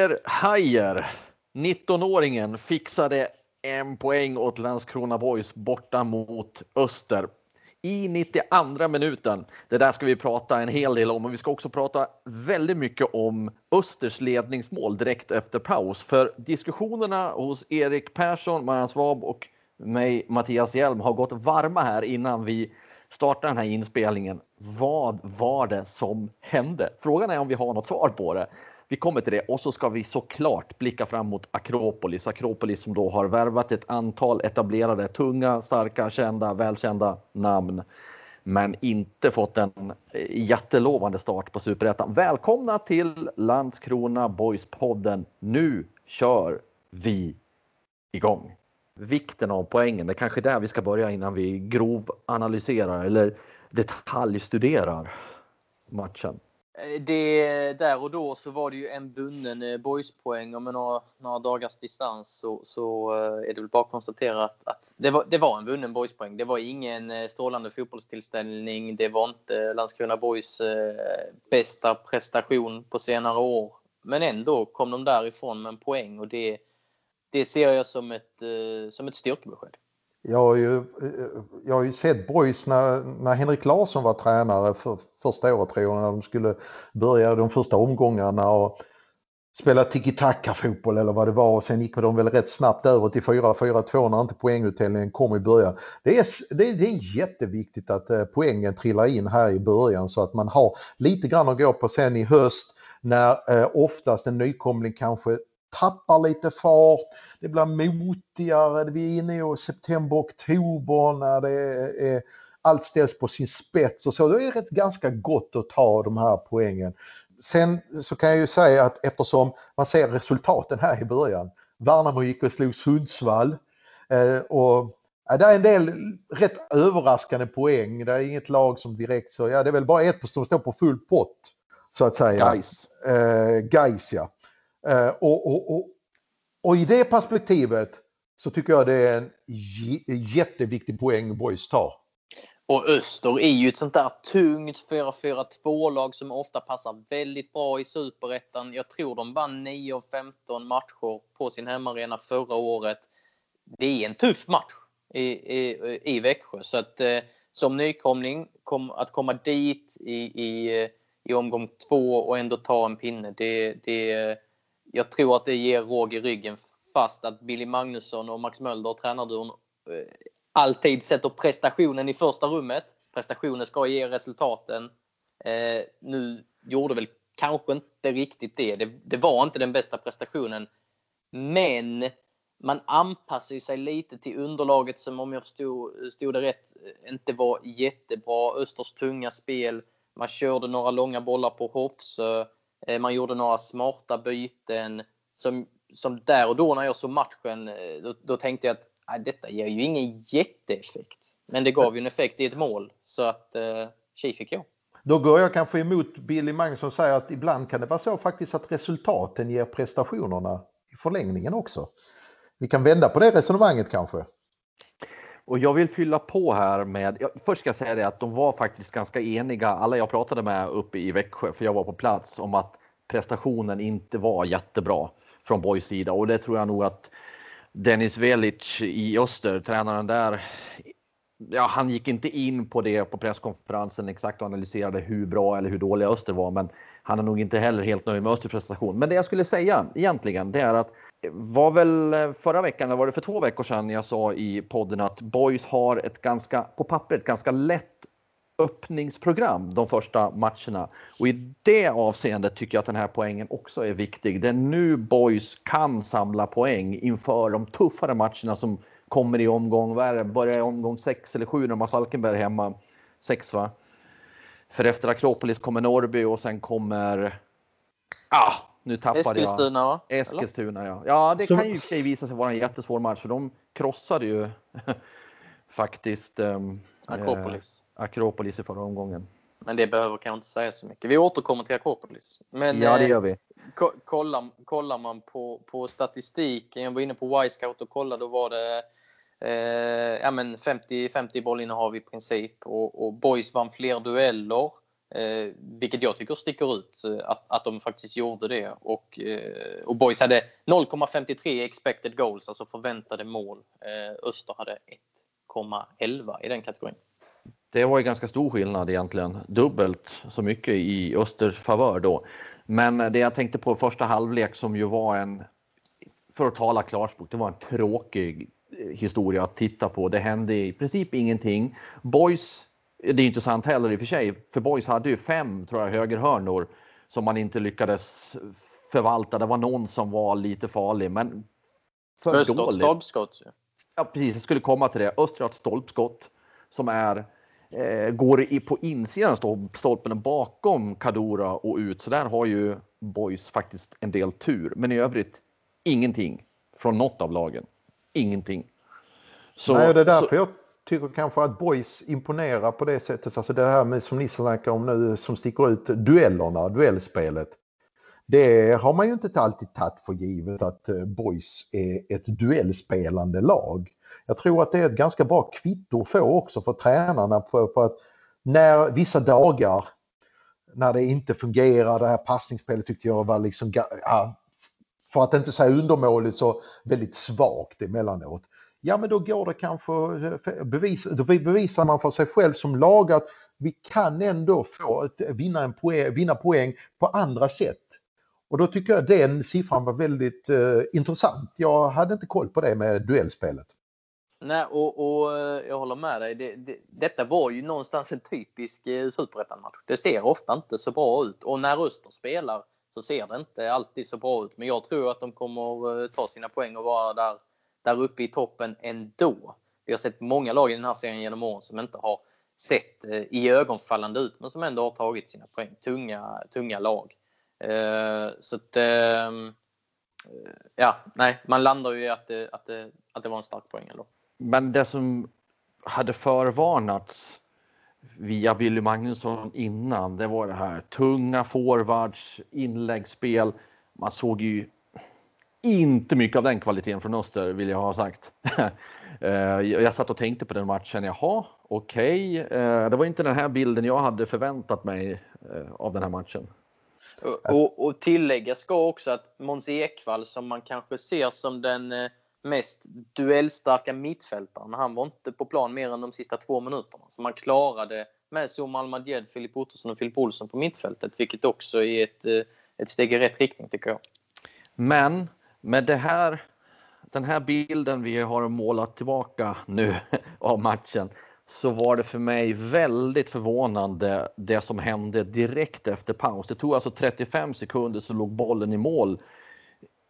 Melker Hajer, 19-åringen, fixade en poäng åt Landskrona Boys borta mot Öster i 92 minuten. Det där ska vi prata en hel del om och vi ska också prata väldigt mycket om Östers ledningsmål direkt efter paus. För diskussionerna hos Erik Persson, Marianne Svab och mig, Mattias Hjelm, har gått varma här innan vi startar den här inspelningen. Vad var det som hände? Frågan är om vi har något svar på det. Vi kommer till det och så ska vi såklart blicka fram mot Akropolis. Akropolis som då har värvat ett antal etablerade, tunga, starka, kända, välkända namn. Men inte fått en eh, jättelovande start på Superettan. Välkomna till Landskrona Boys-podden. Nu kör vi igång. Vikten av poängen, det är kanske där vi ska börja innan vi grovanalyserar eller detaljstuderar matchen. Eh, det, där och då så var det ju en vunnen eh, boyspoäng och med några, några dagars distans så, så eh, är det väl bara att konstatera att, att det, var, det var en vunnen boyspoäng. Det var ingen strålande fotbollstillställning. Det var inte Landskrona Boys bästa prestation på senare år. Men ändå kom de därifrån med en poäng och det, det ser jag som ett, som ett styrkebesked. Jag har ju, jag har ju sett Boys när, när Henrik Larsson var tränare för första året tror jag, när de skulle börja de första omgångarna och spela tiki-taka fotboll eller vad det var och sen gick de väl rätt snabbt över till 4-4-2 när inte poängutdelningen kom i början. Det är, det, det är jätteviktigt att eh, poängen trillar in här i början så att man har lite grann att gå på sen i höst när eh, oftast en nykomling kanske tappar lite fart, det blir motigare, vi är inne i september, oktober när det är, allt ställs på sin spets och så. Då är det rätt ganska gott att ta de här poängen. Sen så kan jag ju säga att eftersom man ser resultaten här i början. Värnamo gick och slog Sundsvall eh, och Ja, det är en del rätt överraskande poäng. Det är inget lag som direkt så, ja det är väl bara ett som står på full pott. Så att säga. Gais. Eh, Gais ja. Eh, och, och, och, och, i det perspektivet så tycker jag det är en jätteviktig poäng Boys tar. Och Öster är ju ett sånt där tungt 4-4-2-lag som ofta passar väldigt bra i superettan. Jag tror de vann 9 av 15 matcher på sin hemmaarena förra året. Det är en tuff match i, i, i Växjö. Så att eh, som nykomling, kom, att komma dit i, i, eh, i omgång två och ändå ta en pinne, det, det, jag tror att det ger råg i ryggen fast att Billy Magnusson och Max Mölder, tränarduon, eh, alltid sätter prestationen i första rummet. Prestationen ska ge resultaten. Eh, nu gjorde väl kanske inte riktigt det. det. det. var inte den bästa prestationen. Men man anpassar sig lite till underlaget som om jag förstod, stod det rätt inte var jättebra. Östers tunga spel. Man körde några långa bollar på Hofsö. Eh, man gjorde några smarta byten som, som där och då när jag såg matchen, eh, då, då tänkte jag att ah, detta ger ju ingen jätteeffekt. Men det gav ju en effekt i ett mål så att eh, tji fick jag. Då går jag kanske emot Billy Magnusson och säger att ibland kan det vara så faktiskt att resultaten ger prestationerna i förlängningen också. Vi kan vända på det resonemanget kanske. Och jag vill fylla på här med, först ska jag säga det att de var faktiskt ganska eniga, alla jag pratade med uppe i Växjö, för jag var på plats, om att prestationen inte var jättebra från Boys sida och det tror jag nog att Dennis Velic i Öster, tränaren där, ja, han gick inte in på det på presskonferensen exakt och analyserade hur bra eller hur dåliga Öster var, men han är nog inte heller helt nöjd med Östers prestation. Men det jag skulle säga egentligen, det är att var väl eh, förra veckan, eller var det för två veckor sedan, jag sa i podden att Boys har ett ganska, på pappret, ganska lätt öppningsprogram de första matcherna. Och i det avseendet tycker jag att den här poängen också är viktig. Det är nu Boys kan samla poäng inför de tuffare matcherna som kommer i omgång, vad är det, börjar i omgång sex eller sju när de har Falkenberg hemma. Sex va? För efter Akropolis kommer Norrby och sen kommer... Ah, nu tappade Eskilstuna, jag. va? Eskilstuna, ja. Ja, det Så- kan ju i visa sig vara en jättesvår match för de krossade ju faktiskt ehm, Akropolis. Eh, Akropolis i förra omgången. Men det behöver kanske inte säga så mycket. Vi återkommer till Akropolis. Men ja, det eh, gör vi. ko- kollar, kollar man på, på statistiken, jag var inne på Y-scout och kollade, då var det eh, ja, men 50-50 bollinnehav i princip. Och, och Boys vann fler dueller, eh, vilket jag tycker sticker ut, eh, att, att de faktiskt gjorde det. Och, eh, och Boys hade 0,53 expected goals, alltså förväntade mål. Eh, Öster hade 1,11 i den kategorin. Det var ju ganska stor skillnad egentligen. Dubbelt så mycket i Östers favör då. Men det jag tänkte på första halvlek som ju var en, för att tala klarspråk, det var en tråkig eh, historia att titta på. Det hände i princip ingenting. Boys, det är inte sant heller i och för sig, för Boys hade ju fem, tror jag, högerhörnor som man inte lyckades förvalta. Det var någon som var lite farlig, men för Öster dåligt. stabskott. ju. Ja, precis. Jag skulle komma till det. Öster har ett stolpskott som är, eh, går i, på insidan av stol- stolpen bakom Kadura och ut. Så där har ju Boys faktiskt en del tur. Men i övrigt ingenting från något av lagen. Ingenting. Så, Nej, det är därför så, jag tycker kanske att Boys imponerar på det sättet. Alltså det här med som ni snackar om nu som sticker ut, duellerna, duellspelet. Det har man ju inte alltid tagit för givet att eh, Boys är ett duellspelande lag. Jag tror att det är ett ganska bra kvitto att få också för tränarna på, på att när vissa dagar när det inte fungerar, det här passningsspelet tyckte jag var liksom, ja, för att inte säga undermåligt så väldigt svagt emellanåt. Ja men då går det kanske, eh, bevis, då bevisar man för sig själv som lag att vi kan ändå få ett, vinna, en poäng, vinna poäng på andra sätt. Och då tycker jag den siffran var väldigt eh, intressant. Jag hade inte koll på det med duellspelet. Nej, och, och eh, jag håller med dig. Det, det, detta var ju någonstans en typisk eh, superettan-match. Det ser ofta inte så bra ut. Och när Öster spelar så ser det inte alltid så bra ut. Men jag tror att de kommer eh, ta sina poäng och vara där, där uppe i toppen ändå. Vi har sett många lag i den här serien genom åren som inte har sett eh, i ögonfallande ut, men som ändå har tagit sina poäng. Tunga, tunga lag. Eh, så att, eh, ja, nej, man landar ju i att det, att det, att det var en stark poäng ändå. men det som hade förvarnats via Billy Magnusson innan, det var det här tunga forwards, inläggsspel. Man såg ju inte mycket av den kvaliteten från Öster vill jag ha sagt. Eh, jag satt och tänkte på den matchen. Jaha, okej. Eh, Det var inte den här bilden jag hade förväntat mig eh, av den här matchen. Och, och, tillägga ska också att Måns Ekvall som man kanske ser som den mest duellstarka mittfältaren, han var inte på plan mer än de sista två minuterna. Så man klarade med Zoom Almadjed, Filip Ottosson och Filip Olsson på mittfältet, vilket också är ett, ett steg i rätt riktning tycker jag. Men med det här, den här bilden vi har målat tillbaka nu av matchen så var det för mig väldigt förvånande det som hände direkt efter paus. Det tog alltså 35 sekunder så låg bollen i mål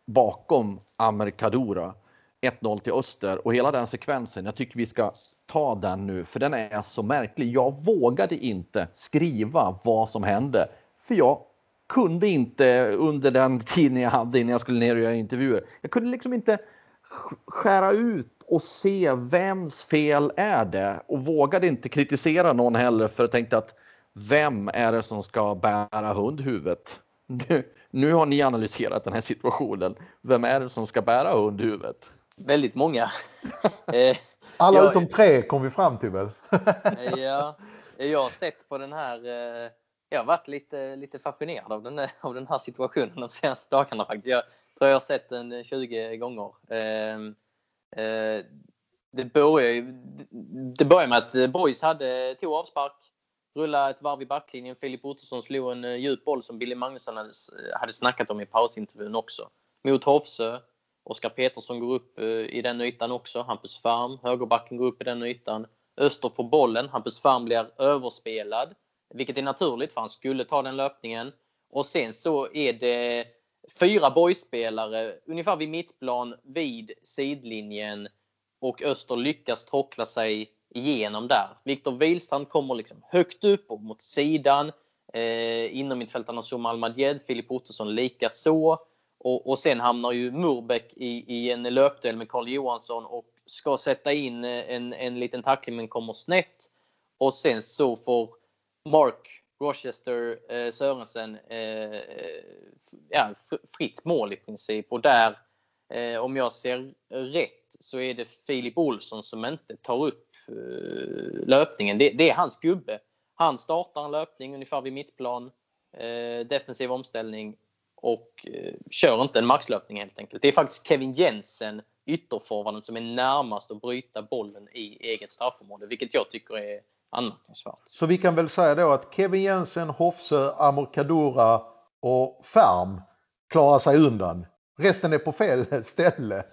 bakom Amer Kadura. 1-0 till Öster och hela den sekvensen. Jag tycker vi ska ta den nu för den är så märklig. Jag vågade inte skriva vad som hände för jag kunde inte under den tiden jag hade innan jag skulle ner och göra intervjuer. Jag kunde liksom inte sk- skära ut och se vems fel är det och vågade inte kritisera någon heller för jag tänkte att vem är det som ska bära hundhuvudet? Nu, nu har ni analyserat den här situationen. Vem är det som ska bära hundhuvudet? Väldigt många. eh, Alla Ja, utom tre kom vi fram till väl? ja, jag har sett på den här eh, jag har varit lite, lite fascinerad av den, av den här situationen de senaste dagarna faktiskt. Jag tror jag har sett den eh, 20 gånger. Eh, eh, det börjar ju det börjar med att eh, Boys hade, tog avspark, rullade ett varv i backlinjen. Filip Ottosson slog en eh, djup boll som Billy Magnusson hade, hade snackat om i pausintervjun också. Mot Hofsö. Oskar Petersson går upp i den ytan också. Hampus Farm, högerbacken, går upp i den ytan. Öster får bollen. Hampus Farm blir överspelad. Vilket är naturligt för han skulle ta den löpningen. Och sen så är det fyra boyspelare ungefär vid mittplan vid sidlinjen och Öster lyckas trockla sig igenom där. Viktor Wihlstrand kommer liksom högt upp och mot sidan. Eh, inom mittfältarna Zuma Almadjed, Filip Ottosson likaså. Och, och sen hamnar ju Murbeck i, i en löpduell med Karl Johansson och ska sätta in en, en liten tackling men kommer snett. Och sen så får Mark Rochester eh, Sörensen eh, eh ja, fritt mål i princip. Och där, eh, om jag ser rätt, så är det Filip Olsson som inte tar upp eh, löpningen. Det, det, är hans gubbe. Han startar en löpning ungefär vid mittplan, eh, defensiv omställning och eh, kör inte en maxlöpning helt enkelt. Det är faktiskt Kevin Jensen, ytterforwarden, som är närmast att bryta bollen i eget straffområde, vilket jag tycker är anmärkningsvärt. Så vi kan väl säga då att Kevin Jensen, Hofse, Amor Kadura och Färm klarar sig undan. Resten är på fel ställe.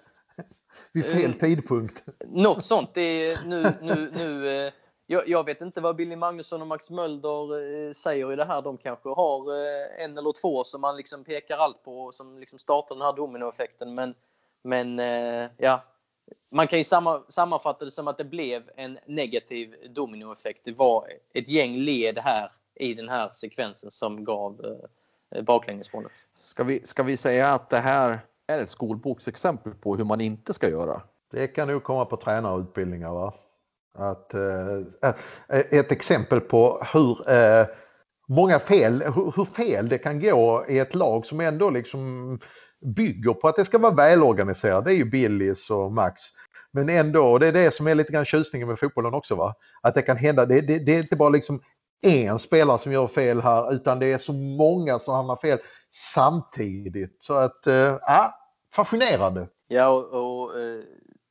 Vid fel uh, tidpunkt. Något sånt. Det är nu, nu, nu, eh, jag, jag, vet inte vad Billy Magnusson och Max Mölder eh, säger i det här. De kanske har eh, en eller två som man liksom pekar allt på som liksom startar den här dominoeffekten. Men, men ja, man kan ju samma, sammanfatta det som att det blev en negativ dominoeffekt. Det var ett gäng led här i den här sekvensen som gav eh, baklängesmålet. Ska vi, ska vi säga att det här är ett skolboksexempel på hur man inte ska göra? Det kan nog komma på tränarutbildningar. Va? Att, eh, ett exempel på hur eh, många fel, hur, hur, fel det kan gå i ett lag som ändå liksom bygger på att det ska vara välorganiserat. Det är ju Billys och Max. Men ändå, och det är det som är lite grann tjusningen med fotbollen också va. Att det kan hända, det, det, det är inte bara liksom en spelare som gör fel här utan det är så många som hamnar fel samtidigt. Så att, äh, ja, fascinerande. Ja, och, och eh,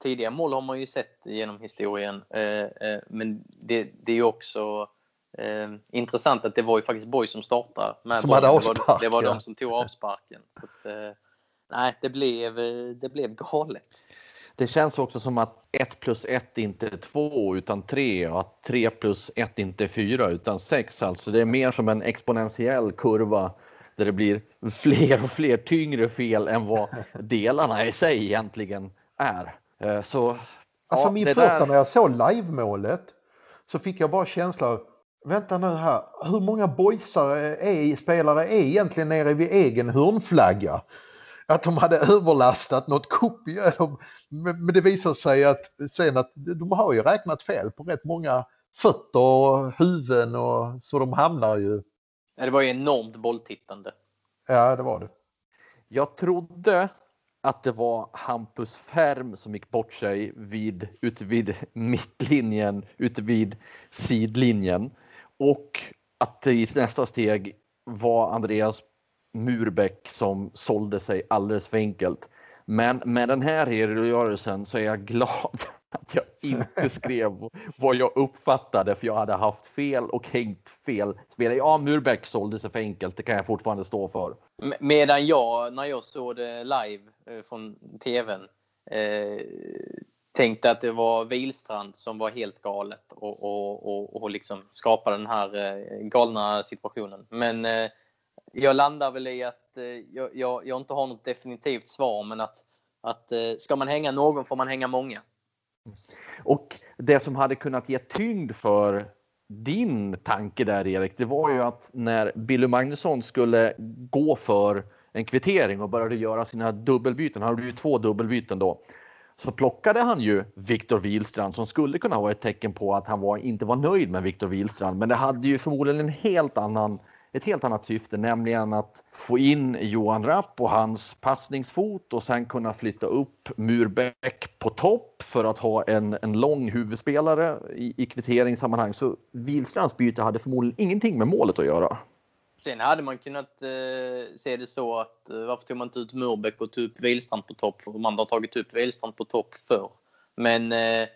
tidiga mål har man ju sett genom historien. Eh, eh, men det, det är ju också eh, intressant att det var ju faktiskt Boy som startade. Med som hade avspark, det var, det var de som tog avsparken. Så att, eh, nej, det blev, det blev galet. Det känns också som att 1 plus 1 inte är 2 utan 3 och att 3 plus 1 inte är 4 utan 6. Alltså det är mer som en exponentiell kurva där det blir fler och fler tyngre fel än vad delarna i sig egentligen är. Eh, så, alltså ja, min första där... när jag såg livemålet så fick jag bara känslan Vänta nu här, hur många boysar är, spelare är egentligen nere vid egen hörnflagga? Att de hade överlastat något kopium. Men det visar sig att sen att de har ju räknat fel på rätt många fötter och huvuden och så de hamnar ju. Ja, det var ju enormt bolltittande. Ja, det var det. Jag trodde att det var Hampus Färm som gick bort sig vid, ute vid mittlinjen, ute vid sidlinjen. Och att det i nästa steg var Andreas Murbeck som sålde sig alldeles för enkelt. Men med den här redogörelsen så är jag glad att jag inte skrev vad jag uppfattade för jag hade haft fel och hängt fel spelare. Ja, Murbeck sålde sig för enkelt, det kan jag fortfarande stå för. Medan jag, när jag såg det live eh, från tvn, eh, tänkte att det var Vilstrand som var helt galet och, och, och, och liksom skapade den här eh, galna situationen. Men eh, jag landar väl i att eh, jag, jag, jag, inte har något definitivt svar, men att, att eh, ska man hänga någon får man hänga många. Mm. Och det som hade kunnat ge tyngd för din tanke där Erik, det var ju att när Billy Magnusson skulle gå för en kvittering och började göra sina dubbelbyten, han hade ju två dubbelbyten då, så plockade han ju Viktor Wihlstrand som skulle kunna vara ett tecken på att han var, inte var nöjd med Viktor Wihlstrand. Men det hade ju förmodligen en helt annan ett helt annat syfte, nämligen att få in Johan Rapp och hans passningsfot och sen kunna flytta upp Murbeck på topp för att ha en, en lång huvudspelare i, i kvitteringssammanhang. Så Wihlstrands byte hade förmodligen ingenting med målet att göra. Sen hade man kunnat eh, se det så att eh, varför tog man inte ut Murbeck och tog upp Wihlstrand på topp? För man har tagit upp Wihlstrand på topp förr. Men eh,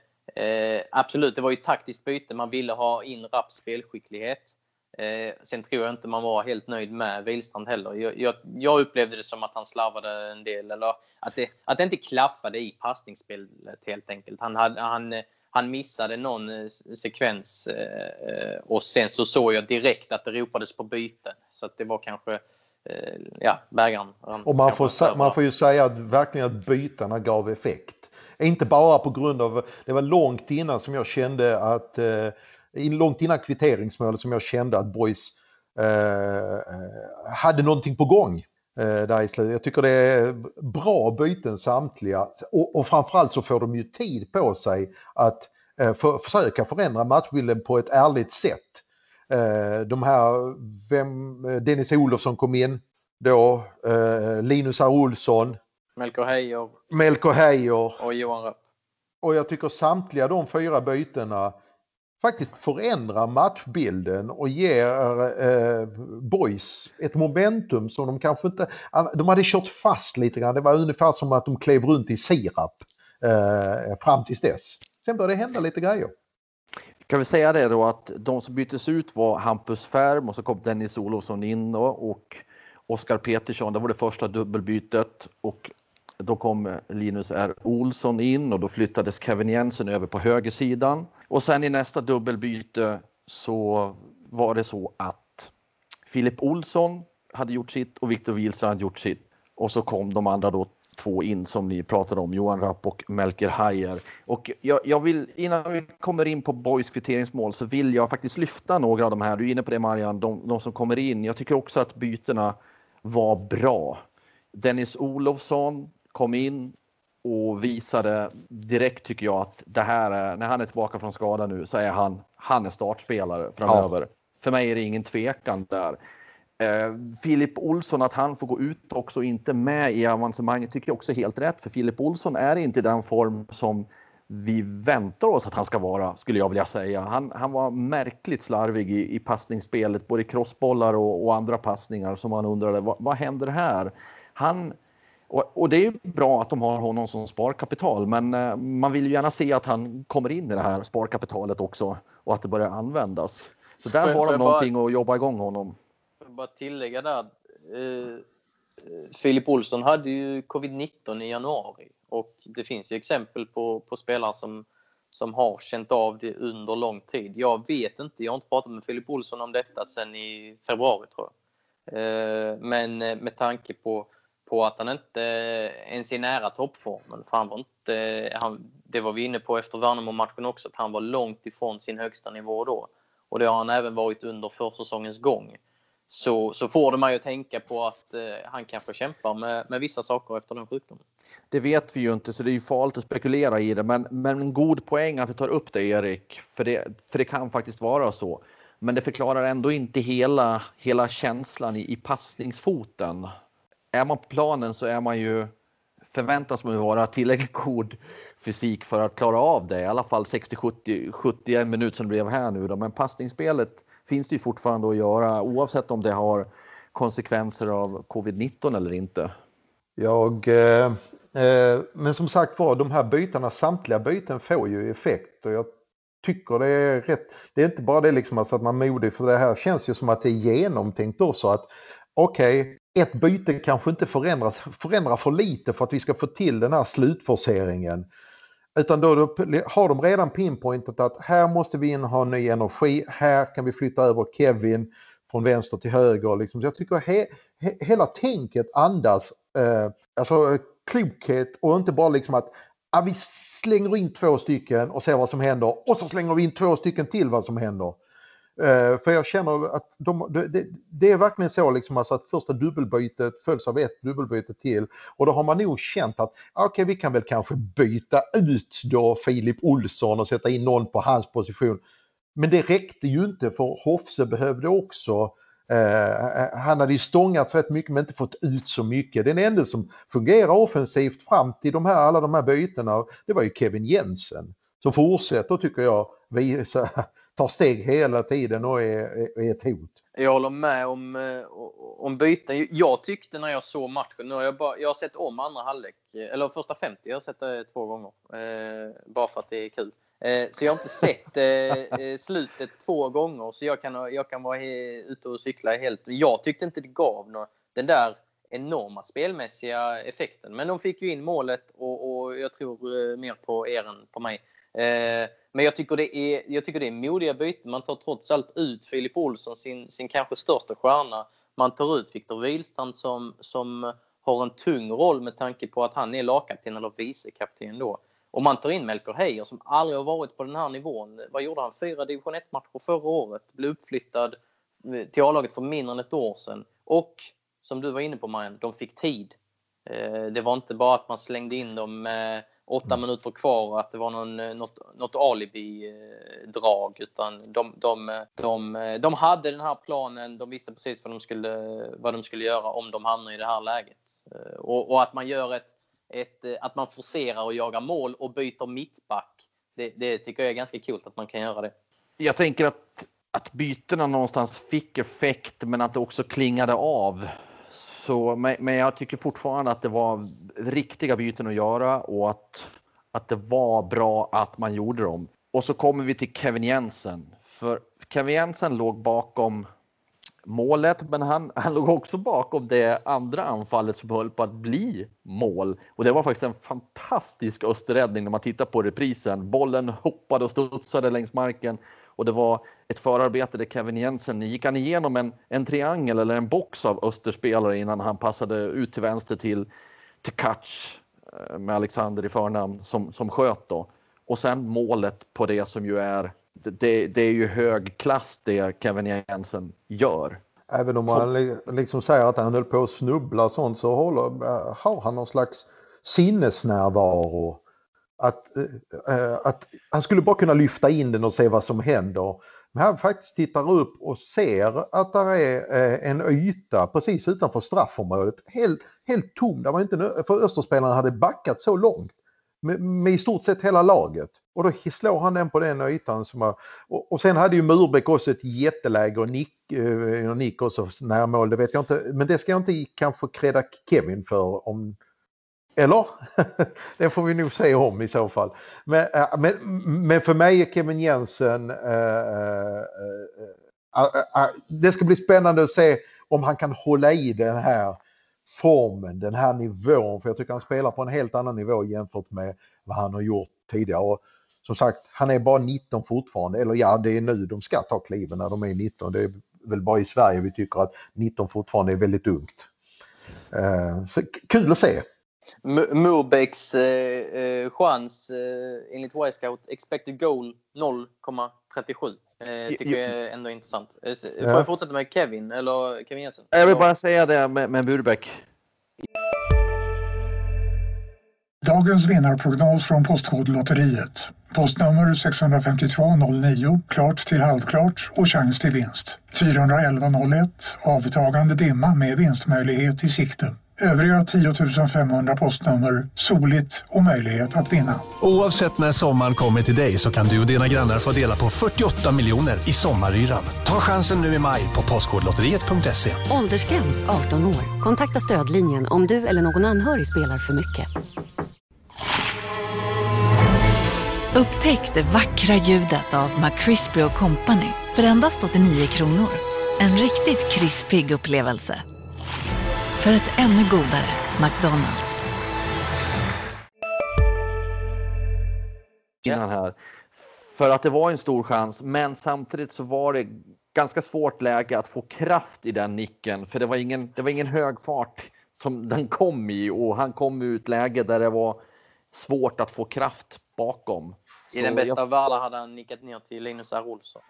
eh, absolut, det var ju ett taktiskt byte. Man ville ha in Rapps spelskicklighet. Eh, sen tror jag inte man var helt nöjd med Wihlstrand heller. Jag, jag, jag, upplevde det som att han slarvade en del eller att det, att det inte klaffade i passningsspelet helt enkelt. Han, hade, han, han missade någon eh, sekvens eh, och sen så såg jag direkt att det ropades på byten. Så att det var kanske eh, ja, bägaren. Och man får, man får ju säga att verkligen att bytena gav effekt. Inte bara på grund av, det var långt innan som jag kände att, eh, långt innan kvitteringsmålet som jag kände att Boys eh, hade någonting på gång eh, där i slutet. Jag tycker det är bra byten samtliga och, och framförallt så får de ju tid på sig att eh, för, försöka förändra matchbilden på ett ärligt sätt. Eh, de här, vem, Dennis Olofsson kom in då, eh, Linus R. Olsson. Melker Heijer. Melker Heijer. Och Johan Rapp. Och jag tycker samtliga de fyra bytena faktiskt förändrar matchbilden och ger eh, Boys ett momentum som de kanske inte... De hade kört fast lite grann. Det var ungefär som att de klev runt i sirap eh, fram tills dess. Sen började det hända lite grejer. Kan vi säga det då att de som byttes ut var Hampus Färm och så kom Dennis Olofsson in då, och Oskar Petersson. Det var det första dubbelbytet och då kom Linus R Olsson in och då flyttades Kevin Jensen över på högersidan. Och sen i nästa dubbelbyte så var det så att Filip Olsson hade gjort sitt och Viktor Wihlstrand gjort sitt. Och så kom de andra då två in som ni pratade om, Johan Rapp och Melker Hajer. Och jag, jag, vill, innan vi kommer in på Boys kvitteringsmål så vill jag faktiskt lyfta några av de här. Du är inne på det Marian, de, de som kommer in. Jag tycker också att bytena var bra. Dennis Olofsson kom in och visade direkt tycker jag att det här är, när han är tillbaka från skada nu så är han, han är startspelare framöver. Ja. För mig är det ingen tvekan där. Eh, Filip Olsson, att han får gå ut också inte med i avancemanget tycker jag också är helt rätt. För Filip Olsson är inte den form som vi väntar oss att han ska vara, skulle jag vilja säga. Han, han var märkligt slarvig i, i passningsspelet, både crossbollar och, och andra passningar som man undrade, vad, vad händer här? Han, och, och, det är bra att de har honom som sparkapital, men eh, man vill ju gärna se att han kommer in i det här sparkapitalet också och att det börjar användas. Så där för, har de någonting bara, att jobba igång honom. Jag bara tillägga där. Eh, Filip Olsson hade ju covid-19 i januari och det finns ju exempel på, på spelare som, som har känt av det under lång tid. Jag vet inte, jag har inte pratat med Filip Olsson om detta sedan i februari tror jag. Eh, men eh, med tanke på, på att han inte ens är nära toppformen, för han var inte, han, det var vi inne på efter Värnamo-matchen också, att han var långt ifrån sin högsta nivå då. Och det har han även varit under försäsongens gång så, så får det mig att tänka på att eh, han kanske kämpar med, med vissa saker efter den sjukdomen. Det vet vi ju inte, så det är ju farligt att spekulera i det. Men, men en god poäng att du tar upp det, Erik, för det, för det kan faktiskt vara så. Men det förklarar ändå inte hela, hela känslan i, i passningsfoten. Är man på planen så är man ju förväntas man ju vara tillräckligt god fysik för att klara av det. I alla fall 60-70 71 minuter som det blev här nu. Då. Men passningsspelet finns det ju fortfarande att göra oavsett om det har konsekvenser av covid-19 eller inte. Jag, eh, eh, men som sagt var, de här bytena, samtliga byten får ju effekt och jag tycker det är rätt. Det är inte bara det liksom alltså att man är modig för det här känns ju som att det är genomtänkt också att okej, okay, ett byte kanske inte förändras, förändrar för lite för att vi ska få till den här slutforceringen. Utan då, då har de redan pinpointat att här måste vi in och ha ny energi, här kan vi flytta över Kevin från vänster till höger. Liksom. Så jag tycker he, he, hela tänket andas eh, alltså, klokhet och inte bara liksom att ah, vi slänger in två stycken och ser vad som händer och så slänger vi in två stycken till vad som händer. Uh, för jag känner att de, det, det, är verkligen så liksom alltså att första dubbelbytet följs av ett dubbelbyte till och då har man nog känt att ah, okej okay, vi kan väl kanske byta ut då Filip Olsson och sätta in någon på hans position. Men det räckte ju inte för Hofse behövde också eh, han hade ju stångats rätt mycket men inte fått ut så mycket. Den enda som fungerar offensivt fram till de här, alla de här bytena det var ju Kevin Jensen. Som fortsätter tycker jag visa tar steg hela tiden och är, är ett hot. Jag håller med om, eh, om byten. Jag tyckte när jag såg matchen, nu har jag, bara, jag har sett om andra halvlek, eller första 50, jag har sett det två gånger. Eh, bara för att det är kul. Eh, så jag har inte sett eh, eh slutet två gånger, så jag kan, jag kan vara ute och cykla helt. Jag tyckte inte det gav något, den där enorma spelmässiga effekten. Men de fick ju in målet och, och jag tror eh, mer på er än på mig. Eh, men jag tycker, det är, jag tycker det är modiga byten. Man tar trots allt ut Filip Olsson, sin, sin kanske största stjärna. Man tar ut Viktor Wihlstrand som, som har en tung roll med tanke på att han är lagkapten eller vicekapten då. Och man tar in Melker Heier som aldrig har varit på den här nivån. Vad gjorde han? Fyra division 1-matcher förra året. Blev uppflyttad eh, till A-laget för mindre än ett år sedan. Och som du var inne på Marianne, de fick tid. Eh, det var inte bara att man slängde in dem med åtta mm. minuter kvar och att det var någon, eh, något, något alibi-drag. Utan de, de, de, de hade den här planen, de visste precis vad de skulle, vad de skulle göra om de hamnar i det här läget. Och, och att man gör ett, ett, att man forcerar och jagar mål och byter mittback. Det, det tycker jag är ganska coolt att man kan göra det. Jag tänker att, att bytena någonstans fick effekt men att det också klingade av så, men jag tycker fortfarande att det var riktiga byten att göra och att, att det var bra att man gjorde dem. Och så kommer vi till Kevin Jensen. För Kevin Jensen låg bakom målet, men han, han låg också bakom det andra anfallet som höll på att bli mål. Och det var faktiskt en fantastisk österräddning när man tittar på reprisen. Bollen hoppade och studsade längs marken och det var ett förarbete där Kevin Jensen gick han igenom en, en triangel eller en box av Österspelare innan han passade ut till vänster till, till Katch eh, med Alexander i förnamn som, som sköt då. Och sen målet på det som ju är det, det är ju hög klass det Kevin Jensen gör. Även om man liksom säger att han höll på att snubbla och sånt så håller, eh, har han någon slags sinnesnärvaro att, äh, att han skulle bara kunna lyfta in den och se vad som händer. Men han faktiskt tittar upp och ser att det är eh, en yta precis utanför straffområdet, helt, helt tom. Det var inte, för Österspelarna hade backat så långt med, med, i stort sett hela laget. Och då slår han den på den ytan. Som var, och, och sen hade ju Murbeck också ett jätteläge och Nick, eh, Och Nick också närmål, det vet jag inte. Men det ska jag inte kanske kreda Kevin för om eller? det får vi nog se om i så fall. Men, äh, men, men för mig är Kevin Jensen... Äh äh, äh, äh, det ska bli spännande att se om han kan hålla i den här formen, den här nivån. För jag tycker han spelar på en helt annan nivå jämfört med vad han har gjort tidigare. Och som sagt, han är bara 19 fortfarande. Eller ja, det är nu de ska ta kliven när de är 19. Det är väl bara i Sverige vi tycker att 19 fortfarande är väldigt ungt. Så kul att se. Mobecks eh, eh, chans eh, enligt Y-scout expected goal 0,37. Eh, tycker jag är ändå intressant. Eh, får ja. jag fortsätta med Kevin eller Kevin Jensen? Jag vill bara säga det med, med Burbeck. Dagens vinnarprognos från Postkodlotteriet. Postnummer 65209, klart till halvklart och chans till vinst. 41101, avtagande dimma med vinstmöjlighet i sikte. Övriga 10 500 postnummer soligt och möjlighet att vinna. Oavsett när sommaren kommer till dig så kan du och dina grannar få dela på 48 miljoner i sommaryran. Ta chansen nu i maj på Postkodlotteriet.se. Åldersgräns 18 år. Kontakta stödlinjen om du eller någon anhörig spelar för mycket. Upptäck det vackra ljudet av McCrispy Company för endast 89 kronor. En riktigt krispig upplevelse för ett ännu godare McDonalds. Innan här. För att det var en stor chans, men samtidigt så var det ganska svårt läge att få kraft i den nicken, för det var ingen, det var ingen hög fart som den kom i och han kom ut läge där det var svårt att få kraft bakom. I den bästa jag... av världar hade han nickat ner till Linus R. Olsson.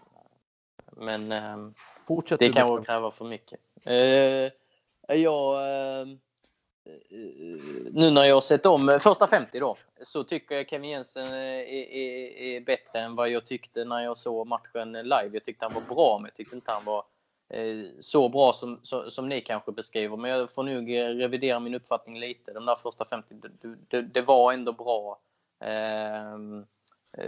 Men eh, det kan väl kräva för mycket. Eh, jag, eh, nu när jag har sett om första 50 då, så tycker jag Kevin Jensen eh, är, är, är, bättre än vad jag tyckte när jag såg matchen live. Jag tyckte han var bra, men jag tyckte inte han var eh, så bra som, som, som, ni kanske beskriver. Men jag får nog revidera min uppfattning lite. De där första 50, det, det, det var ändå bra. Ehm,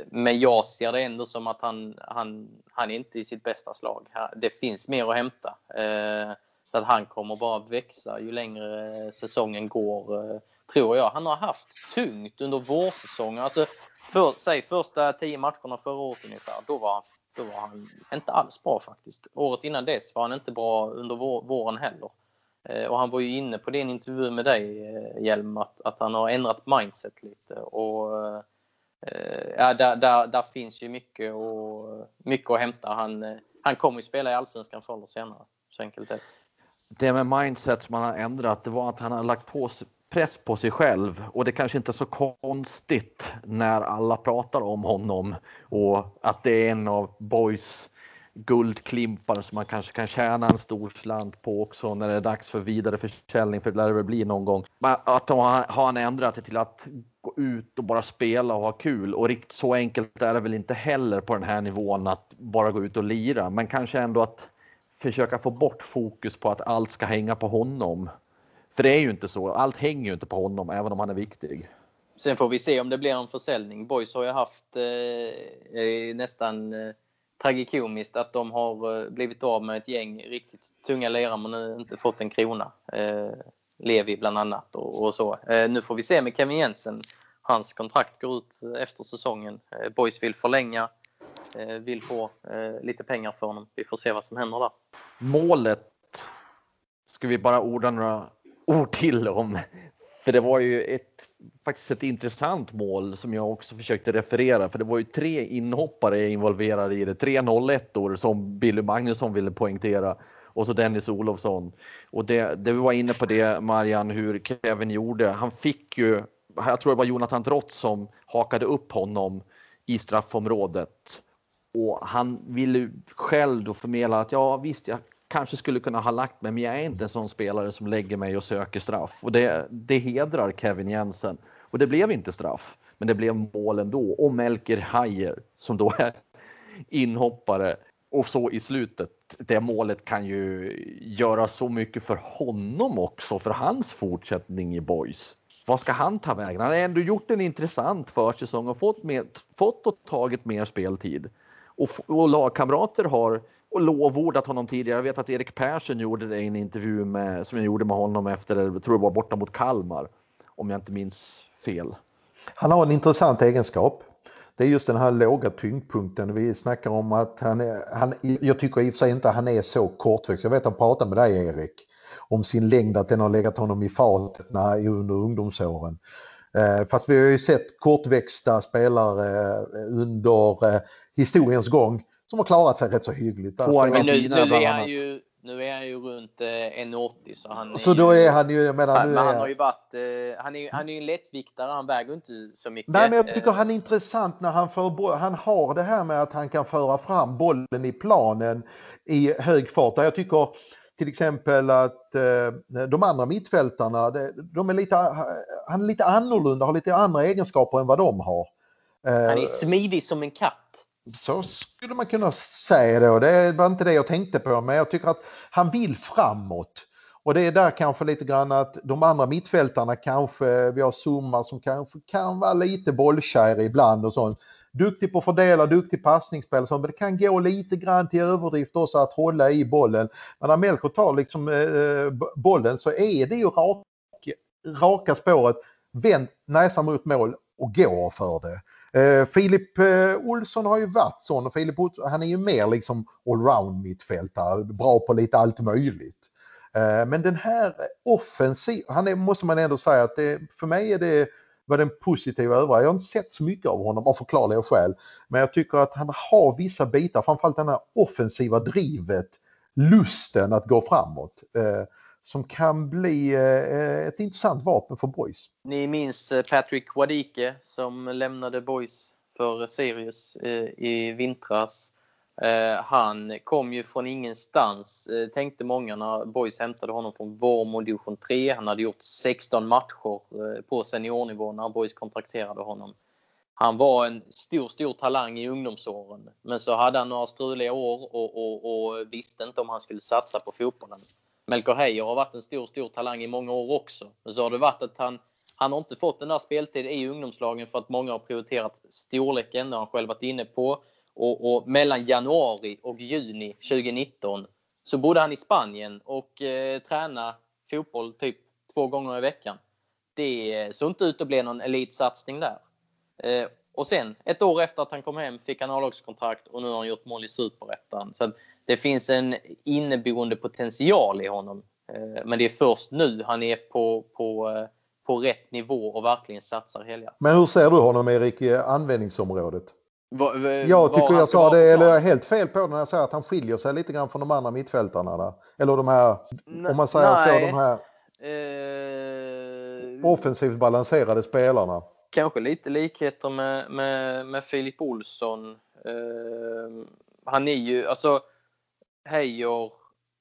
men jag ser det ändå som att han, han, han är inte i sitt bästa slag. Det finns mer att hämta. Så att han kommer bara växa ju längre eh, säsongen går, eh, tror jag. Han har haft tungt under vårsäsongen. Alltså, för, säg första tio matcherna förra året ungefär, då var, han, då var han inte alls bra faktiskt. Året innan dess var han inte bra under vår, våren heller. Eh, och han var ju inne på din intervju med dig, Hjelm, att, att han har ändrat mindset lite. Och, ja, där, där, där finns ju mycket, och, mycket att hämta. Han, han kommer ju spela i Allsvenskan förr eller senare. Så enkelt är det det med mindset som han har ändrat, det var att han har lagt på press på sig själv. Och det kanske inte är så konstigt när alla pratar om honom. Och att det är en av boys guldklimpar som man kanske kan tjäna en stor slant på också när det är dags för vidare försäljning, för det lär det väl bli någon gång. Att de har han ändrat det till att gå ut och bara spela och ha kul? Och riktigt så enkelt är det väl inte heller på den här nivån att bara gå ut och lira, men kanske ändå att försöka få bort fokus på att allt ska hänga på honom. För det är ju inte så. Allt hänger ju inte på honom, även om han är viktig. Sen får vi se om det blir en försäljning. Boys har ju haft eh, nästan eh, tragikomiskt att de har eh, blivit av med ett gäng riktigt tunga lirare men inte fått en krona. Eh, Levi bland annat och, och så. Eh, nu får vi se med Kevin Jensen. Hans kontrakt går ut efter säsongen. Eh, Boys vill förlänga, Eh, vill få eh, lite pengar för honom. Vi får se vad som händer där. Målet ska vi bara orda några ord till om. För det var ju ett, faktiskt ett intressant mål som jag också försökte referera. För det var ju tre inhoppare involverade i det. Tre 01 år som Billy Magnusson ville poängtera och så Dennis Olofsson. Och det, det vi var inne på det Marian, hur Kevin gjorde. Han fick ju, jag tror det var Jonathan Drott som hakade upp honom i straffområdet. Och han ville själv då förmedla att ja visst, jag kanske skulle kunna ha lagt mig, men jag är inte en sån spelare som lägger mig och söker straff. Och det, det hedrar Kevin Jensen. Och det blev inte straff, men det blev mål ändå. Och Melker Hajer som då är inhoppare. Och så i slutet, det målet kan ju göra så mycket för honom också, för hans fortsättning i Boys. Vad ska han ta vägen? Han har ändå gjort en intressant försäsong och fått, mer, fått och tagit mer speltid. Och, och lagkamrater har och lovordat honom tidigare. Jag vet att Erik Persson gjorde det i en intervju med, som jag gjorde med honom efter, jag tror det var borta mot Kalmar, om jag inte minns fel. Han har en intressant egenskap. Det är just den här låga tyngdpunkten. Vi snackar om att han är, han, jag tycker i och för sig inte han är så kortväxt. Jag vet att han pratade med dig Erik om sin längd, att den har legat honom i fatet när, under ungdomsåren. Eh, fast vi har ju sett kortväxta spelare eh, under eh, historiens gång som har klarat sig rätt så hyggligt. Får men nu, nu, är han ju, nu är han ju runt eh, 1,80 så han Så då är han ju, jag menar, han, nu han är... har ju varit, eh, han är ju han är en lättviktare, han väger inte så mycket. Nej men jag tycker han är intressant när han för, han har det här med att han kan föra fram bollen i planen i hög fart. Jag tycker till exempel att eh, de andra mittfältarna, de är lite, han är lite annorlunda, har lite andra egenskaper än vad de har. Han är smidig som en katt. Så skulle man kunna säga då. Det var inte det jag tänkte på, men jag tycker att han vill framåt. Och det är där kanske lite grann att de andra mittfältarna kanske, vi har Zuma som kanske kan vara lite bollkär ibland och sånt. Duktig på att fördela, duktig passningsspel, men det kan gå lite grann till överdrift också att hålla i bollen. Men när Melko tar liksom eh, bollen så är det ju rak, raka spåret, vänd näsan mot mål och gå för det. Eh, Filip eh, Olsson har ju varit sån och Filip Olsson, han är ju mer liksom allround mittfältare, bra på lite allt möjligt. Eh, men den här offensiv, han är, måste man ändå säga att det, för mig är det var den positiva över... Jag har inte sett så mycket av honom av förklarliga skäl. Men jag tycker att han har vissa bitar, framförallt den här offensiva drivet, lusten att gå framåt. Eh, som kan bli eh, ett intressant vapen för Boys. Ni minns eh, Patrick Wadike som lämnade Boys för Sirius eh, i vintras. Eh, han kom ju från ingenstans, eh, tänkte många när Boys hämtade honom från Vormo division 3. Han hade gjort 16 matcher på seniornivå när Boys kontrakterade honom. Han var en stor, stor talang i ungdomsåren. Men så hade han några struliga år och, och, och visste inte om han skulle satsa på fotbollen. Melker Heijer har varit en stor, stor talang i många år också. Men så har det varit att han, han har inte fått den där speltiden i ungdomslagen för att många har prioriterat storleken, det har han själv varit inne på. Och, och, mellan januari och juni 2019 så bodde han i Spanien och eh, tränade fotboll typ två gånger i veckan. Det eh, såg inte ut att bli någon elitsatsning där. Eh, och sen, ett år efter att han kom hem, fick han A-lagskontrakt och nu har han gjort mål i Superettan. Så det finns en inneboende potential i honom. Eh, men det är först nu han är på, på, eh, på rätt nivå och verkligen satsar helhjärtat. Men hur ser du honom Erik i användningsområdet? Va, va, jag tycker jag sa det, eller jag är helt fel på det när jag säger att han skiljer sig lite grann från de andra mittfältarna. Där. Eller de här, N om man säger nej. så, de här... Eh, offensivt balanserade spelarna. Kanske lite likheter med, med, med Filip Olsson. Eh, han är ju, alltså Heijer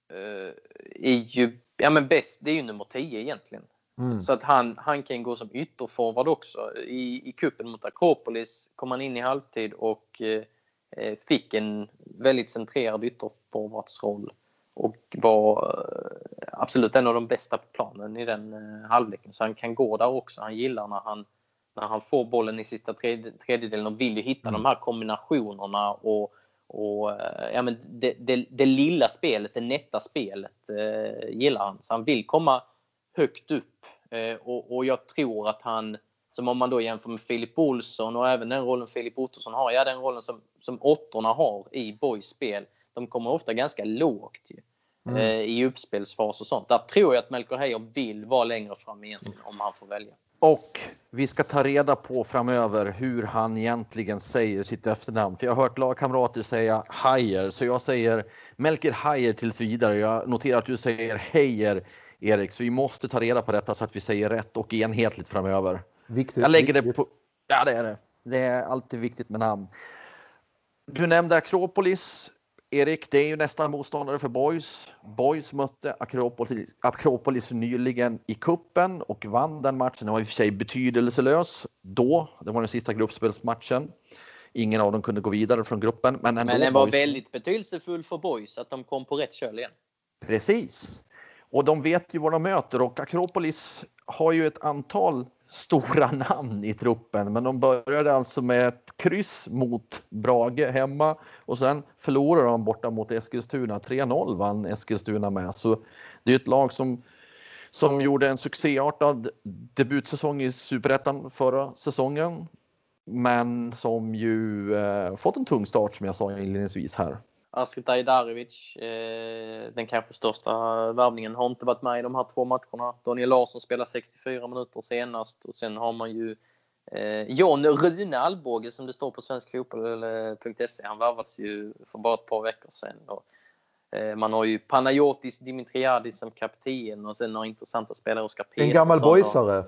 eh, är ju, ja men bäst, det är ju nummer 10 egentligen. Mm. Så att han, han kan gå som ytterforward också. I, i kuppen mot Akropolis kom han in i halvtid och eh, fick en väldigt centrerad ytterforwardsroll och var eh, absolut en av de bästa på planen i den eh, halvleken. Så han kan gå där också. Han gillar när han, när han får bollen i sista tredje, tredjedelen och vill ju hitta mm. de här kombinationerna och, och eh, ja, men det, det, det lilla spelet, det nätta spelet eh, gillar han. Så han vill komma högt upp eh, och, och jag tror att han som om man då jämför med Filip Olsson och även den rollen Filip Ottosson har, ja den rollen som, som åttorna har i Boys spel. De kommer ofta ganska lågt ju, mm. eh, i uppspelsfas och sånt. Där tror jag att Melker Heier vill vara längre fram egentligen om han får välja. Och vi ska ta reda på framöver hur han egentligen säger sitt efternamn. För jag har hört lagkamrater säga Heier, så jag säger Melker Heier tills vidare. Jag noterar att du säger Heier, Erik, så vi måste ta reda på detta så att vi säger rätt och enhetligt framöver. Viktigt. Jag lägger det på... Ja, det är det. Det är alltid viktigt med namn. Du nämnde Akropolis. Erik, det är ju nästan motståndare för Boys. Boys mötte Akropolis, Akropolis nyligen i kuppen och vann den matchen. Den var i och för sig betydelselös då. Det var den sista gruppspelsmatchen. Ingen av dem kunde gå vidare från gruppen. Men, men den var Boys... väldigt betydelsefull för Boys att de kom på rätt köl igen. Precis. Och de vet ju vad de möter och Akropolis har ju ett antal stora namn i truppen, men de började alltså med ett kryss mot Brage hemma och sen förlorade de borta mot Eskilstuna. 3-0 vann Eskilstuna med, så det är ett lag som som gjorde en succéartad debutsäsong i superettan förra säsongen, men som ju eh, fått en tung start som jag sa inledningsvis här. Askit Ajdarevic, eh, den kanske största värvningen, har inte varit med i de här två matcherna. Daniel Larsson spelar 64 minuter senast och sen har man ju eh, John Rune Alvbåge som det står på svenskfotboll.se. Han värvats ju för bara ett par veckor sedan. Och, eh, man har ju Panayotis Dimitriadis som kapten och sen några intressanta spelare, Oskar Petersson. En gammal boysare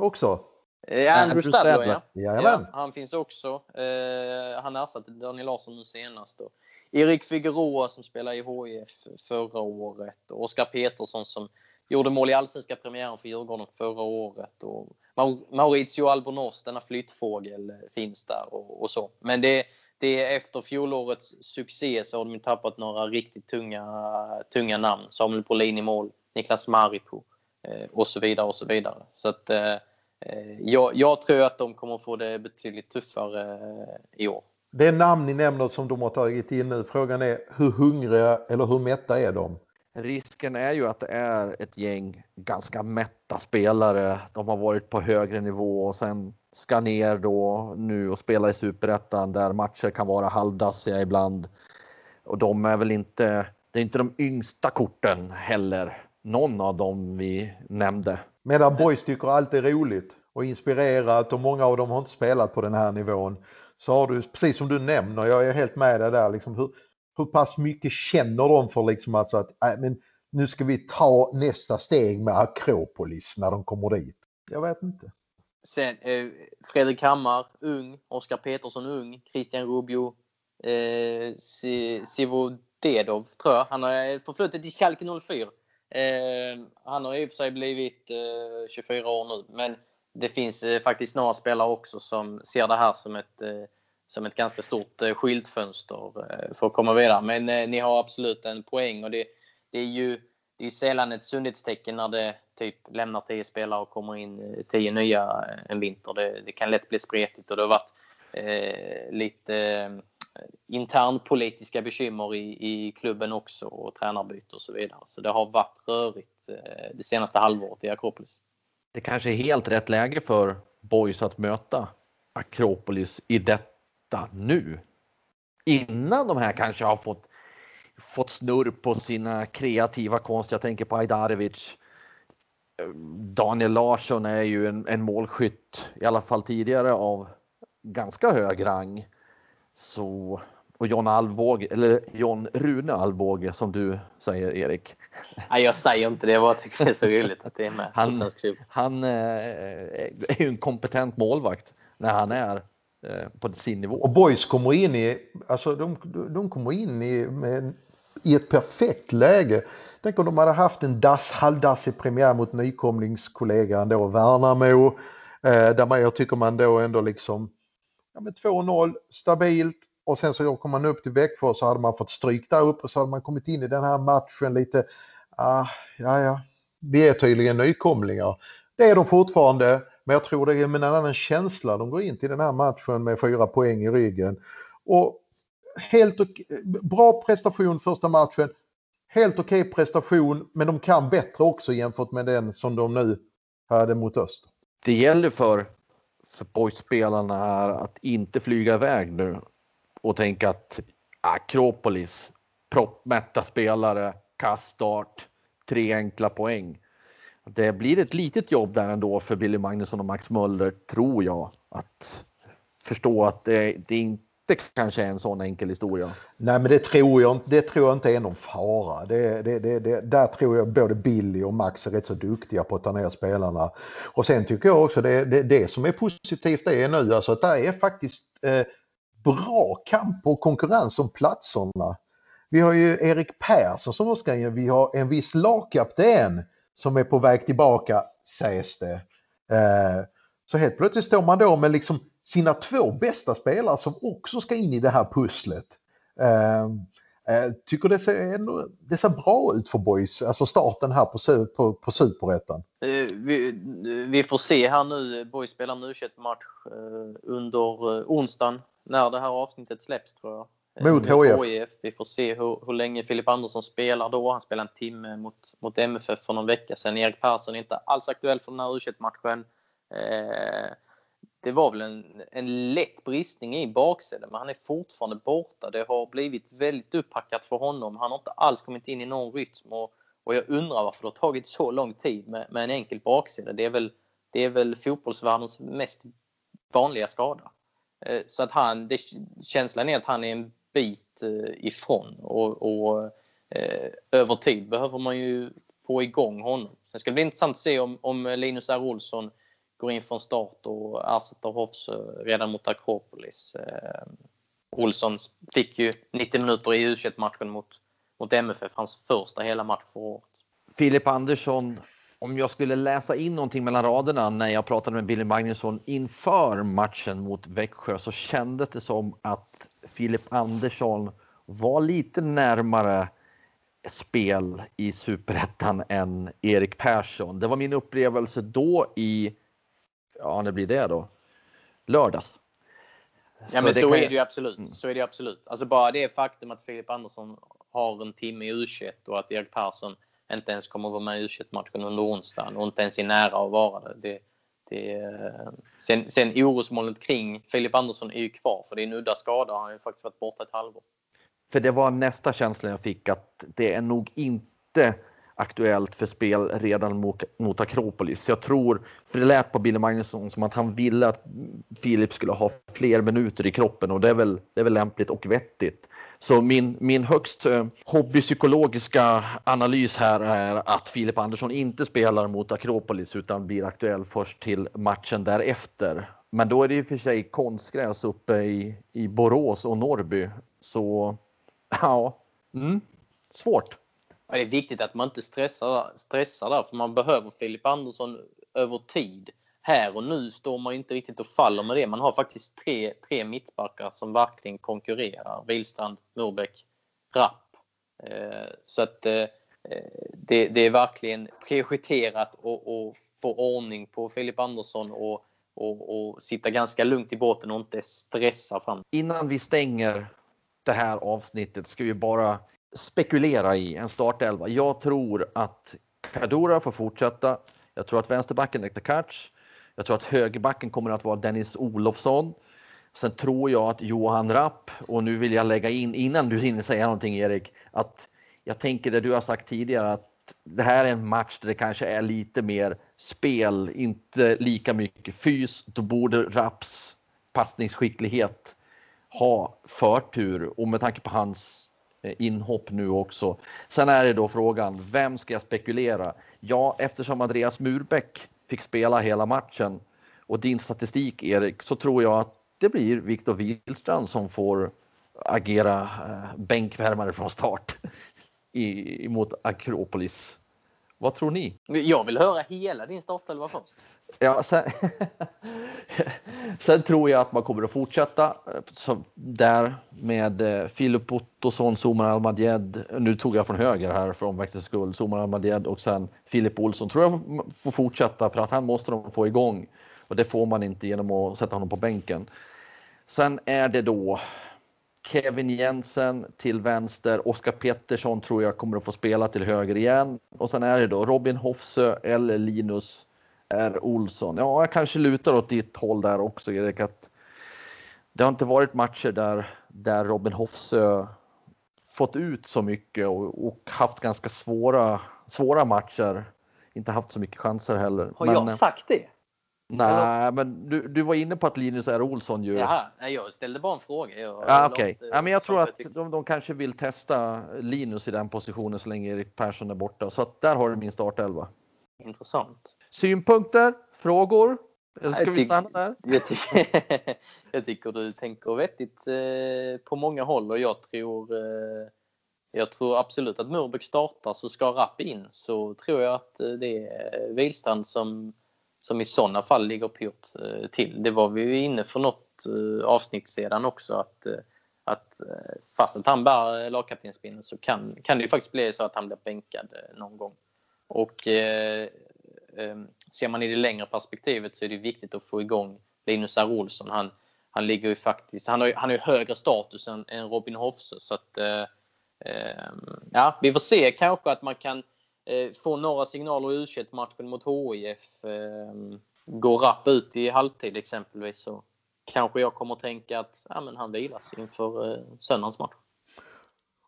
också. Eh, Andrew Stadler, ja. ja. Han finns också. Eh, han ersatte Daniel Larsson nu senast. Och, Erik Figueroa som spelade i HIF förra året och Oskar Petersson som gjorde mål i allsvenska premiären för Djurgården förra året. Och Maurizio Albornoz, denna flyttfågel, eh, finns där och, och så. Men det, det är efter fjolårets succé så har de tappat några riktigt tunga, tunga namn. Samuel Brolin i mål, Niklas Maripo eh, och så vidare och så vidare. Så att, eh, jag, jag, tror att de kommer få det betydligt tuffare i år. Det namn ni nämner som de har tagit in nu, frågan är hur hungriga eller hur mätta är de? Risken är ju att det är ett gäng ganska mätta spelare. De har varit på högre nivå och sen ska ner då nu och spela i superettan där matcher kan vara halvdassiga ibland. Och de är väl inte, det är inte de yngsta korten heller. Någon av dem vi nämnde. Medan boys tycker allt är roligt och inspirerat och många av dem har inte spelat på den här nivån så har du, precis som du nämner, jag är helt med dig där, liksom, hur, hur pass mycket känner de för liksom alltså att äh, men nu ska vi ta nästa steg med Akropolis när de kommer dit? Jag vet inte. Sen eh, Fredrik Hammar, ung. Oskar Petersson, ung. Christian Rubio. Eh, Sivo Dedov, tror jag. Han har eh, förflutit i Schalke 04. Eh, han har i och för sig blivit eh, 24 år nu, men det finns eh, faktiskt några spelare också som ser det här som ett, eh, som ett ganska stort eh, skyltfönster för att komma vidare. Men ni har absolut en poäng och det, det är ju det är sällan ett sundhetstecken när det typ lämnar tio spelare och kommer in tio nya en vinter. Det, det kan lätt bli spretigt och det har varit eh, lite eh, internpolitiska bekymmer i, i klubben också och tränarbyte och så vidare. Så det har varit rörigt eh, det senaste halvåret i Akropolis det kanske är helt rätt läge för Boys att möta Akropolis i detta nu. Innan de här kanske har fått, fått snurr på sina kreativa konst. Jag tänker på Ajdarevic. Daniel Larsson är ju en, en målskytt, i alla fall tidigare, av ganska hög rang. Så och John Alvbåge, eller John Rune Alvbåge som du säger Erik. Nej, jag säger inte det. Jag bara tycker det är så roligt att det är med. Han, han eh, är ju en kompetent målvakt när han är eh, på sin nivå. Och Boys kommer in i, alltså de, de kommer in i, med, i ett perfekt läge. Tänk om de hade haft en dass, halvdassig premiär mot nykomlingskollegan då Värnamo. Eh, där man, jag tycker man då ändå liksom, ja men 2-0 stabilt och sen så åker man upp till Växjö och så hade man fått stryk där uppe och så hade man kommit in i den här matchen lite, ah, ja ja, vi är tydligen nykomlingar. Det är de fortfarande, men jag tror det är med en annan känsla de går in till den här matchen med fyra poäng i ryggen. Och helt bra prestation första matchen, helt okej okay prestation, men de kan bättre också jämfört med den som de nu hade mot öst. Det gäller för, för boyspelarna här att inte flyga iväg nu och tänka att Akropolis, proppmätta spelare, kaststart, tre enkla poäng. Det blir ett litet jobb där ändå för Billy Magnusson och Max Möller, tror jag, att förstå att det, det inte kanske är en sån enkel historia. Nej, men det tror jag, det tror jag inte är någon fara. Det, det, det, det, där tror jag både Billy och Max är rätt så duktiga på att ta ner spelarna. Och sen tycker jag också det, det, det som är positivt det är nu, alltså att det är faktiskt eh, bra kamp och konkurrens om platserna. Vi har ju Erik Persson som ska in, vi har en viss lagkapten som är på väg tillbaka, sägs det. Eh, så helt plötsligt står man då med liksom sina två bästa spelare som också ska in i det här pusslet. Eh, eh, tycker det ser, det ser bra ut för boys, alltså starten här på, på, på Superettan. Eh, vi, vi får se här nu, boys spelar en u match eh, under eh, onsdagen när det här avsnittet släpps tror jag. Mot HIF. Vi får se hur, hur länge Filip Andersson spelar då. Han spelade en timme mot, mot MFF för någon vecka sedan. Erik Persson är inte alls aktuell för den här u matchen eh, Det var väl en, en lätt bristning i baksidan, men han är fortfarande borta. Det har blivit väldigt upphackat för honom. Han har inte alls kommit in i någon rytm och, och jag undrar varför det har tagit så lång tid med, med en enkel baksida. Det är väl, det är väl fotbollsvärldens mest vanliga skada. Eh, så att han, det, känslan är att han är en bit eh, ifrån och, och eh, över tid behöver man ju få igång honom. Sen ska det bli intressant att se om, om Linus R. Olsson går in från start och ersätter Hoffs eh, redan mot Akropolis. Eh, Olsson fick ju 90 minuter i u matchen mot, mot MFF, hans första hela match för året. Filip Andersson om jag skulle läsa in någonting mellan raderna när jag pratade med Billy Magnusson inför matchen mot Växjö så kändes det som att Filip Andersson var lite närmare spel i superettan än Erik Persson. Det var min upplevelse då i, ja när blir det då? Lördags. Ja men så, så är det ju absolut. Mm. Så är det absolut. Alltså bara det faktum att Filip Andersson har en timme i u och att Erik Persson inte ens kommer att vara med i u matchen under onsdagen och inte ens är nära att vara det. det, det eh, sen, sen orosmolnet kring Filip Andersson är ju kvar för det är en udda skada. Han har ju faktiskt varit borta ett halvår. För det var nästa känsla jag fick att det är nog inte aktuellt för spel redan mot, mot Akropolis. Jag tror, för det lät på Billy Magnusson som att han ville att Filip skulle ha fler minuter i kroppen och det är väl, det är väl lämpligt och vettigt. Så min, min högst eh, hobbypsykologiska analys här är att Filip Andersson inte spelar mot Akropolis utan blir aktuell först till matchen därefter. Men då är det i och för sig konstgräs uppe i, i Borås och Norrby. Så ja, mm, svårt. Det är viktigt att man inte stressar, stressar där, för man behöver Filip Andersson över tid. Här och nu står man inte riktigt och faller med det. Man har faktiskt tre, tre mittbackar som verkligen konkurrerar. Wilstrand, Norbeck, Rapp. Eh, så att eh, det, det, är verkligen prioriterat att få ordning på Filip Andersson och, och, och sitta ganska lugnt i båten och inte stressa fram. Innan vi stänger det här avsnittet ska vi bara spekulera i en startelva. Jag tror att Kadura får fortsätta. Jag tror att vänsterbacken är Takac. Jag tror att högerbacken kommer att vara Dennis Olofsson. Sen tror jag att Johan Rapp, och nu vill jag lägga in, innan du hinner säga någonting Erik, att jag tänker det du har sagt tidigare att det här är en match där det kanske är lite mer spel, inte lika mycket fys. Då borde Rapps passningsskicklighet ha förtur och med tanke på hans Eh, inhopp nu också. Sen är det då frågan, vem ska jag spekulera? Ja, eftersom Andreas Murbeck fick spela hela matchen och din statistik Erik, så tror jag att det blir Viktor Wihlstrand som får agera eh, bänkvärmare från start i, mot Akropolis. Vad tror ni? Jag vill höra hela din startelva först. Ja, sen, sen, tror jag att man kommer att fortsätta eh, så där med eh, Filip Ottosson, Somar Almadjed. Nu tog jag från höger här för omväxlings skull. Somar Almadjed och sen Filip Olsson tror jag får fortsätta för att han måste de få igång och det får man inte genom att sätta honom på bänken. Sen är det då Kevin Jensen till vänster. Oskar Pettersson tror jag kommer att få spela till höger igen. Och sen är det då Robin Hofsö eller Linus R. Olsson. Ja, jag kanske lutar åt ditt håll där också, Erik. Att det har inte varit matcher där, där Robin Hofsö fått ut så mycket och, och, haft ganska svåra, svåra matcher. Inte haft så mycket chanser heller. Har Men, jag sagt det? Nej, men du, du var inne på att Linus R. Olsson ju... Jaha, jag ställde bara en fråga. Jag, ah, okay. ja, men jag tror att de, de kanske vill testa Linus i den positionen så länge Erik Persson är borta. Så att där har du min startelva. Intressant. Synpunkter? Frågor? Eller ska vi stanna där? Jag tycker, jag tycker du tänker vettigt eh, på många håll och jag tror eh, jag tror absolut att Murbeck startar så ska Rapp in så tror jag att eh, det är Wihlstrand som som i sådana fall ligger pyrt eh, till. Det var vi ju inne för något eh, avsnitt sedan också att, eh, att eh, fast att han bär eh, lagkaptensbindeln så kan, kan det ju faktiskt bli så att han blir bänkad eh, någon gång. Och eh, ser man i det längre perspektivet så är det viktigt att få igång Linus R. Olsson. Han, han ligger ju faktiskt, han har ju, han har ju högre status än, än Robin Hofse så att eh, ja, vi får se kanske att man kan eh, Eh, får några signaler i u matchen mot HIF. Eh, går rapp ut i halvtid exempelvis så kanske jag kommer tänka att ja, men han vilas inför eh, söndagens match.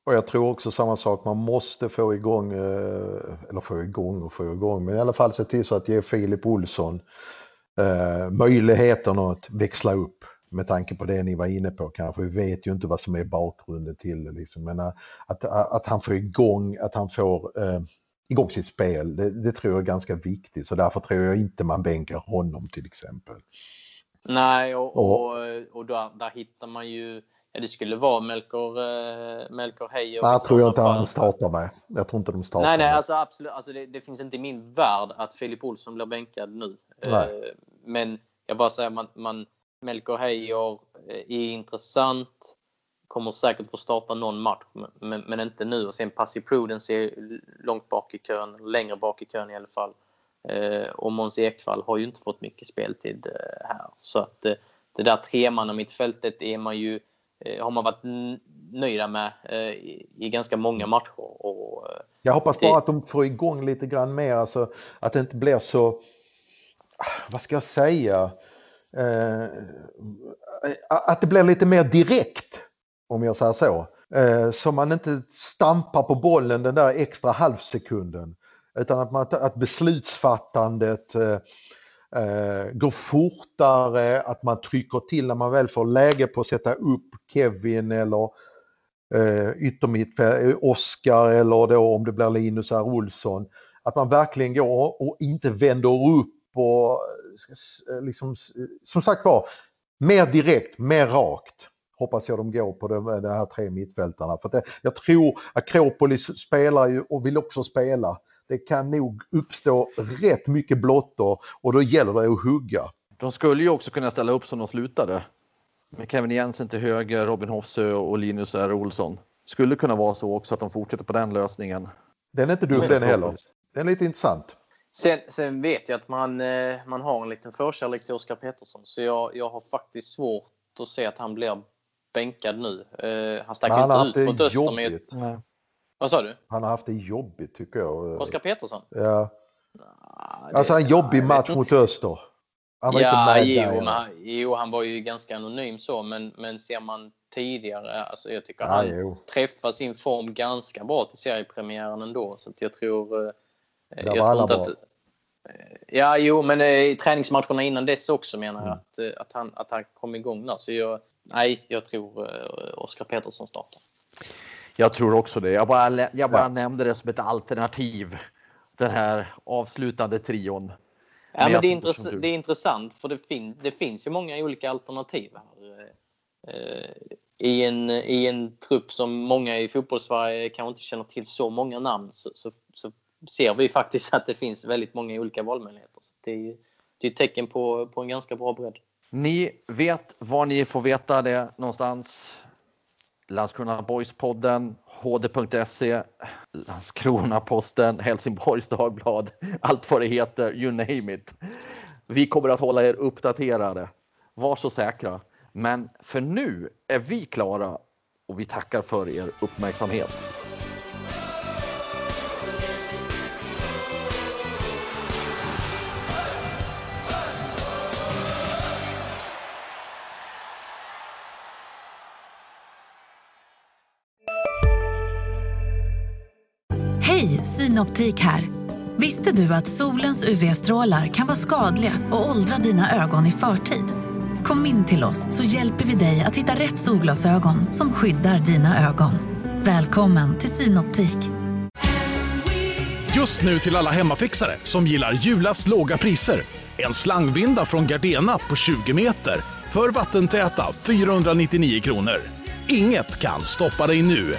Och jag tror också samma sak, man måste få igång, eh, eller få igång och få igång, men i alla fall se till så att ge Filip Olsson eh, möjligheten att växla upp med tanke på det ni var inne på kanske. Vi vet ju inte vad som är bakgrunden till det liksom. Men eh, att, att han får igång, att han får eh, igång sitt spel. Det, det, tror jag är ganska viktigt så därför tror jag inte man bänkar honom till exempel. Nej, och, och, och där, där hittar man ju Ja, det skulle vara Melker, uh, Melker Heijer. Nej, tror jag inte han startar med. Jag tror inte de startar Nej, nej, alltså absolut. Alltså, det, det, finns inte i min värld att Filip Olsson blir bänkad nu. Uh, men jag bara säger man, man Melker Heijer uh, är intressant kommer säkert få starta någon match, men, men inte nu. Och sen Passive Prudence är långt bak i kön, längre bak i kön i alla fall. Eh, och Måns Ekvall har ju inte fått mycket speltid eh, här. Så att eh, det där treman mittfältet är man ju, eh, har man varit nöjda med eh, i, i, ganska många matcher. Och, eh, Jag hoppas bara att de får igång lite grann mer, alltså att det inte blir så, vad ska jag säga, att det blir lite mer direkt om jag säger så. Eh, så man inte stampar på bollen den där extra halvsekunden. Utan att, man, att beslutsfattandet eh, eh, går fortare, att man trycker till när man väl får läge på att sätta upp Kevin eller eh, yttermittfält, eh, Oskar eller då om det blir Linus R. Olsson. Att man verkligen går och inte vänder upp och eh, eh, liksom, som sagt var, mer direkt, mer rakt hoppas jag de går på de, de här tre mittfältarna. För det, jag tror Akropolis spelar ju och vill också spela. Det kan nog uppstå rätt mycket blottor och då gäller det att hugga. De skulle ju också kunna ställa upp som de slutade. Med Kevin Jensen till höger, Robin Hofsö och Linus R. Olsson. Skulle kunna vara så också att de fortsätter på den lösningen. Den är inte dum den heller. Den är lite intressant. Sen, sen, vet jag att man, eh, man har en liten förkärlek till Oskar Pettersson så jag, jag har faktiskt svårt att se att han blir bänkad nu. Uh, han stack inte ut mot Öster med. Nej. Vad sa du? Han har haft det jobbigt tycker jag. Oskar Petersson? Ja. Nah, alltså en jobbig match mot Öster. Han var ja, inte jo, han, jo, han var ju ganska anonym så, men, men ser man tidigare, alltså jag tycker ja, han jo. träffar sin form ganska bra till seriepremiären ändå. Så att jag tror... Eh, Där jag var alla bra. Att, ja, jo, men i träningsmatcherna innan dess också menar jag mm. att, att, han, att han kom igång där. Så jag, nej, jag tror uh, Oskar Petersson startar. Jag tror också det. Jag bara, jag bara ja. nämnde det som ett alternativ. Den här avslutande trion. Ja, men, det, är intress det är intressant för det, fin det finns ju många olika alternativ här. Uh, i en, I en trupp som många i fotbollssverige kanske inte känner till så många namn så, så, så, ser vi faktiskt att det finns väldigt många olika valmöjligheter. Så det, är, det är ett tecken på, på en ganska bra bredd. Ni vet var ni får veta det någonstans. Landskrona Boys-podden, hd.se, Landskrona-Posten, Helsingborgs Dagblad, allt vad det heter, you name it. Vi kommer att hålla er uppdaterade. Var så säkra. Men för nu är vi klara och vi tackar för er uppmärksamhet. Hej, Synoptik här. Visste du att solens UV-strålar kan vara skadliga och åldra dina ögon i förtid? Kom in till oss så hjälper vi dig att hitta rätt solglasögon som skyddar dina ögon. Välkommen till Synoptik. Just nu till alla hemmafixare som gillar julast låga priser. En slangvinda från Gardena på 20 meter för vattentäta 499 kronor. Inget kan stoppa dig nu.